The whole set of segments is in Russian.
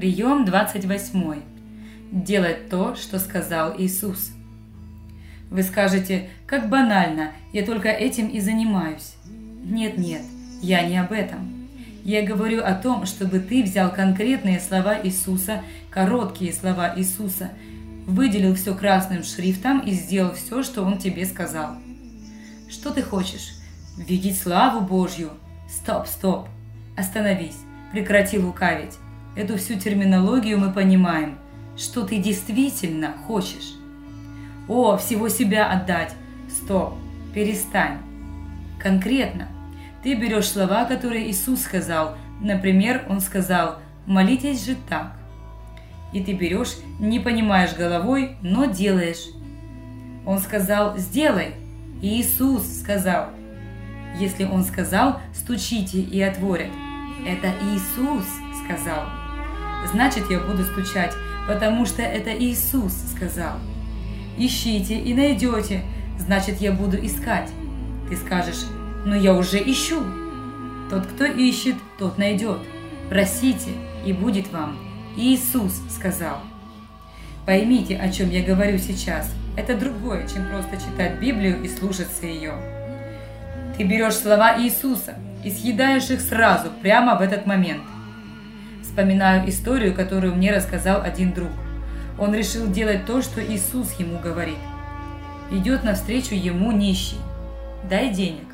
Прием 28. Делать то, что сказал Иисус. Вы скажете, как банально, я только этим и занимаюсь. Нет-нет, я не об этом. Я говорю о том, чтобы ты взял конкретные слова Иисуса, короткие слова Иисуса, выделил все красным шрифтом и сделал все, что Он тебе сказал. Что ты хочешь? Видеть славу Божью? Стоп, стоп. Остановись. Прекрати лукавить. Эту всю терминологию мы понимаем. Что ты действительно хочешь? О, всего себя отдать. Стоп. Перестань. Конкретно. Ты берешь слова, которые Иисус сказал. Например, Он сказал «молитесь же так». И ты берешь, не понимаешь головой, но делаешь. Он сказал «сделай». И Иисус сказал. Если Он сказал «стучите и отворят», это Иисус сказал. Значит, я буду стучать, потому что это Иисус сказал. Ищите и найдете, значит, я буду искать. Ты скажешь, но я уже ищу. Тот, кто ищет, тот найдет. Просите, и будет вам. Иисус сказал. Поймите, о чем я говорю сейчас. Это другое, чем просто читать Библию и слушаться ее. Ты берешь слова Иисуса и съедаешь их сразу, прямо в этот момент. Вспоминаю историю, которую мне рассказал один друг. Он решил делать то, что Иисус ему говорит. Идет навстречу ему нищий. Дай денег.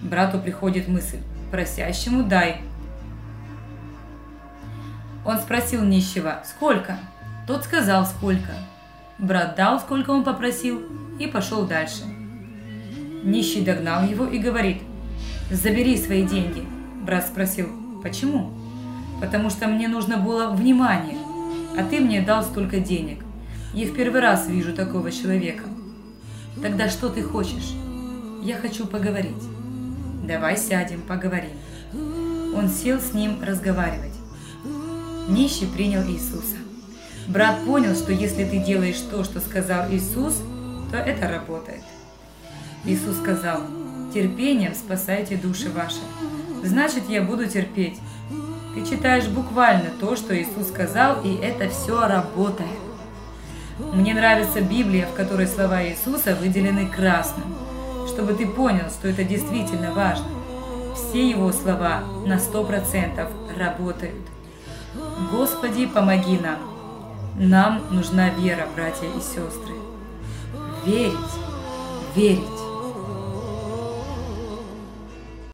Брату приходит мысль. Просящему дай. Он спросил нищего, сколько? Тот сказал, сколько. Брат дал, сколько он попросил, и пошел дальше. Нищий догнал его и говорит, «Забери свои деньги». Брат спросил, «Почему?» «Потому что мне нужно было внимание, а ты мне дал столько денег. Я в первый раз вижу такого человека». «Тогда что ты хочешь?» «Я хочу поговорить». «Давай сядем, поговорим». Он сел с ним разговаривать. Нищий принял Иисуса. Брат понял, что если ты делаешь то, что сказал Иисус, то это работает. Иисус сказал, терпением спасайте души ваши. Значит, я буду терпеть. Ты читаешь буквально то, что Иисус сказал, и это все работает. Мне нравится Библия, в которой слова Иисуса выделены красным – чтобы ты понял, что это действительно важно. Все его слова на сто процентов работают. Господи, помоги нам. Нам нужна вера, братья и сестры. Верить, верить.